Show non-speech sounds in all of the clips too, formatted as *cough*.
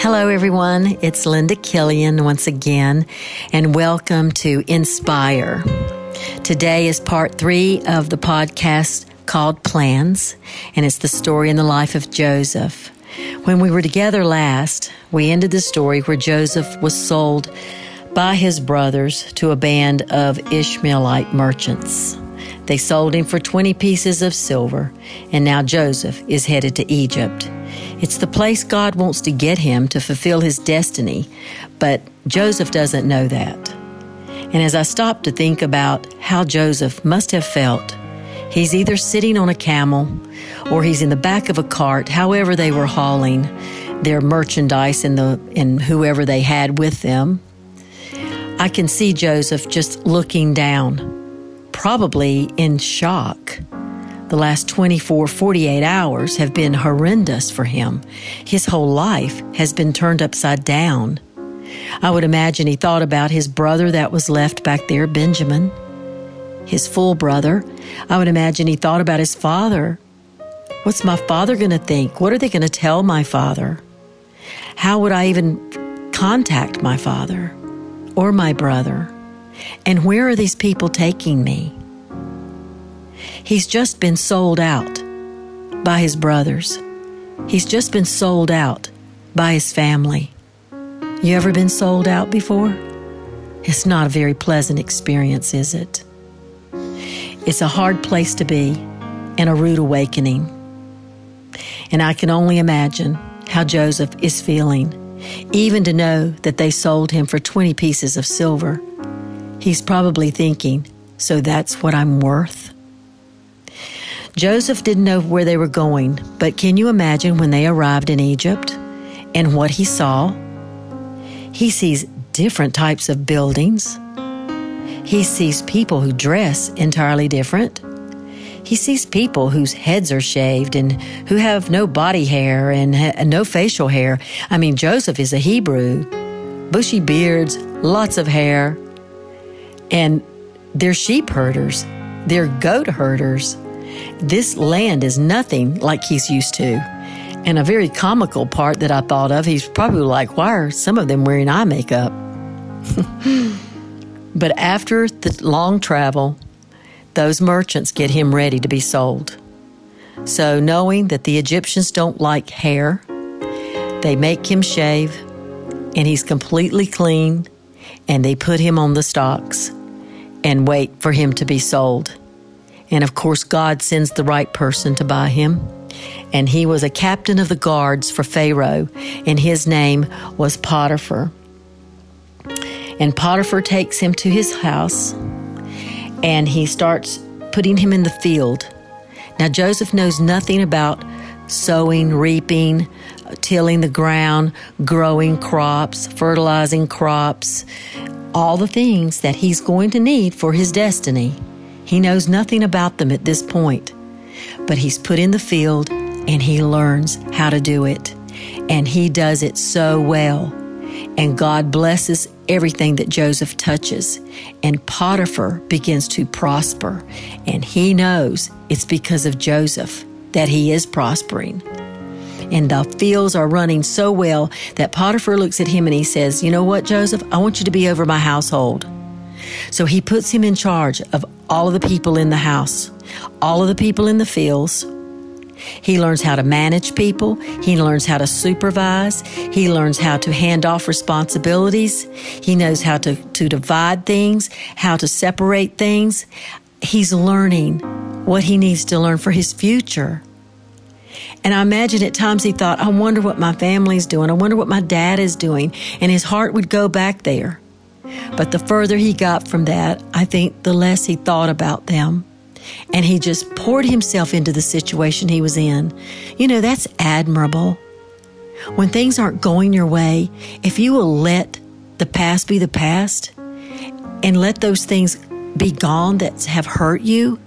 Hello, everyone. It's Linda Killian once again, and welcome to Inspire. Today is part three of the podcast called Plans, and it's the story in the life of Joseph. When we were together last, we ended the story where Joseph was sold by his brothers to a band of Ishmaelite merchants. They sold him for 20 pieces of silver, and now Joseph is headed to Egypt. It's the place God wants to get him to fulfill his destiny, but Joseph doesn't know that. And as I stop to think about how Joseph must have felt, he's either sitting on a camel or he's in the back of a cart, however they were hauling their merchandise and the and whoever they had with them. I can see Joseph just looking down probably in shock. The last 24, 48 hours have been horrendous for him. His whole life has been turned upside down. I would imagine he thought about his brother that was left back there, Benjamin, his full brother. I would imagine he thought about his father. What's my father going to think? What are they going to tell my father? How would I even contact my father or my brother? And where are these people taking me? He's just been sold out by his brothers. He's just been sold out by his family. You ever been sold out before? It's not a very pleasant experience, is it? It's a hard place to be and a rude awakening. And I can only imagine how Joseph is feeling, even to know that they sold him for 20 pieces of silver He's probably thinking, so that's what I'm worth? Joseph didn't know where they were going, but can you imagine when they arrived in Egypt and what he saw? He sees different types of buildings. He sees people who dress entirely different. He sees people whose heads are shaved and who have no body hair and ha- no facial hair. I mean, Joseph is a Hebrew. Bushy beards, lots of hair, and they're sheep herders, they're goat herders. This land is nothing like he's used to. And a very comical part that I thought of, he's probably like, why are some of them wearing eye makeup? *laughs* but after the long travel, those merchants get him ready to be sold. So, knowing that the Egyptians don't like hair, they make him shave, and he's completely clean, and they put him on the stocks and wait for him to be sold. And of course, God sends the right person to buy him. And he was a captain of the guards for Pharaoh, and his name was Potiphar. And Potiphar takes him to his house, and he starts putting him in the field. Now, Joseph knows nothing about sowing, reaping, tilling the ground, growing crops, fertilizing crops, all the things that he's going to need for his destiny. He knows nothing about them at this point, but he's put in the field and he learns how to do it. And he does it so well. And God blesses everything that Joseph touches. And Potiphar begins to prosper. And he knows it's because of Joseph that he is prospering and the fields are running so well that Potiphar looks at him and he says, You know what, Joseph? I want you to be over my household. So he puts him in charge of all of the people in the house, all of the people in the fields. He learns how to manage people. He learns how to supervise. He learns how to hand off responsibilities. He knows how to, to divide things, how to separate things. He's learning what he needs to learn for his future. And I imagine at times he thought, I wonder what my family's doing. I wonder what my dad is doing. And his heart would go back there. But the further he got from that, I think the less he thought about them. And he just poured himself into the situation he was in. You know, that's admirable. When things aren't going your way, if you will let the past be the past and let those things be gone that have hurt you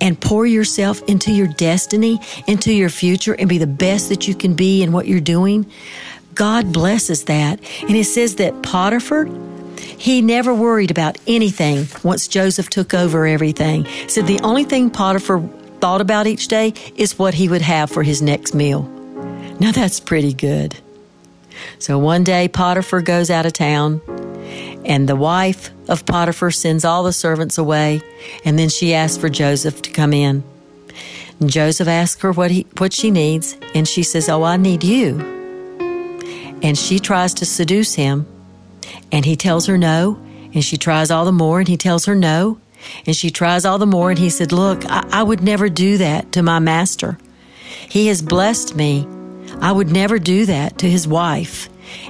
and pour yourself into your destiny, into your future, and be the best that you can be in what you're doing, God blesses that. And it says that Potiphar, he never worried about anything once Joseph took over everything. So the only thing Potiphar thought about each day is what he would have for his next meal. Now that's pretty good. So one day Potiphar goes out of town, and the wife of Potiphar sends all the servants away, and then she asks for Joseph to come in. And Joseph asks her what he what she needs, and she says, "Oh, I need you." And she tries to seduce him, and he tells her no, and she tries all the more, and he tells her no, and she tries all the more, and he said, "Look, I, I would never do that to my master. He has blessed me. I would never do that to his wife."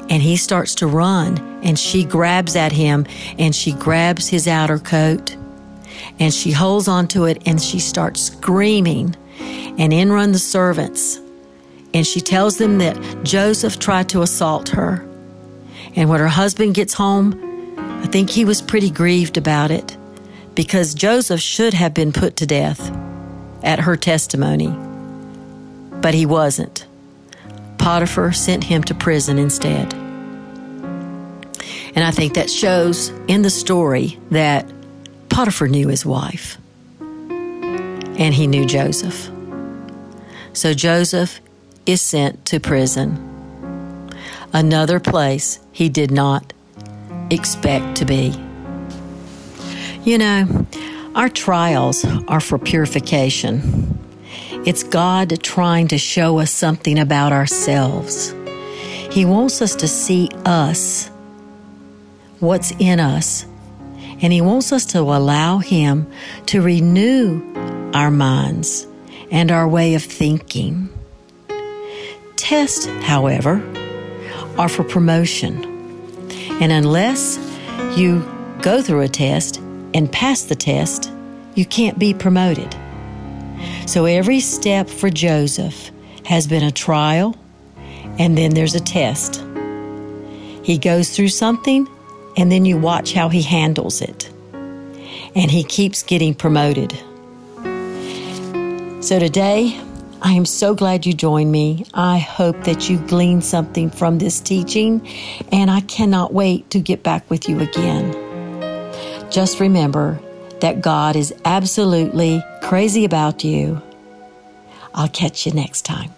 And he starts to run, and she grabs at him, and she grabs his outer coat and she holds onto it and she starts screaming. And in run the servants. And she tells them that Joseph tried to assault her. And when her husband gets home, I think he was pretty grieved about it because Joseph should have been put to death at her testimony. But he wasn't. Potiphar sent him to prison instead. And I think that shows in the story that Potiphar knew his wife, and he knew Joseph. So Joseph is sent to prison, another place he did not expect to be. You know, our trials are for purification. It's God trying to show us something about ourselves. He wants us to see us, what's in us, and He wants us to allow Him to renew our minds and our way of thinking. Tests, however, are for promotion. And unless you go through a test and pass the test, you can't be promoted. So every step for Joseph has been a trial, and then there's a test. He goes through something and then you watch how he handles it. And he keeps getting promoted. So today, I am so glad you joined me. I hope that you gleaned something from this teaching, and I cannot wait to get back with you again. Just remember that God is absolutely crazy about you. I'll catch you next time.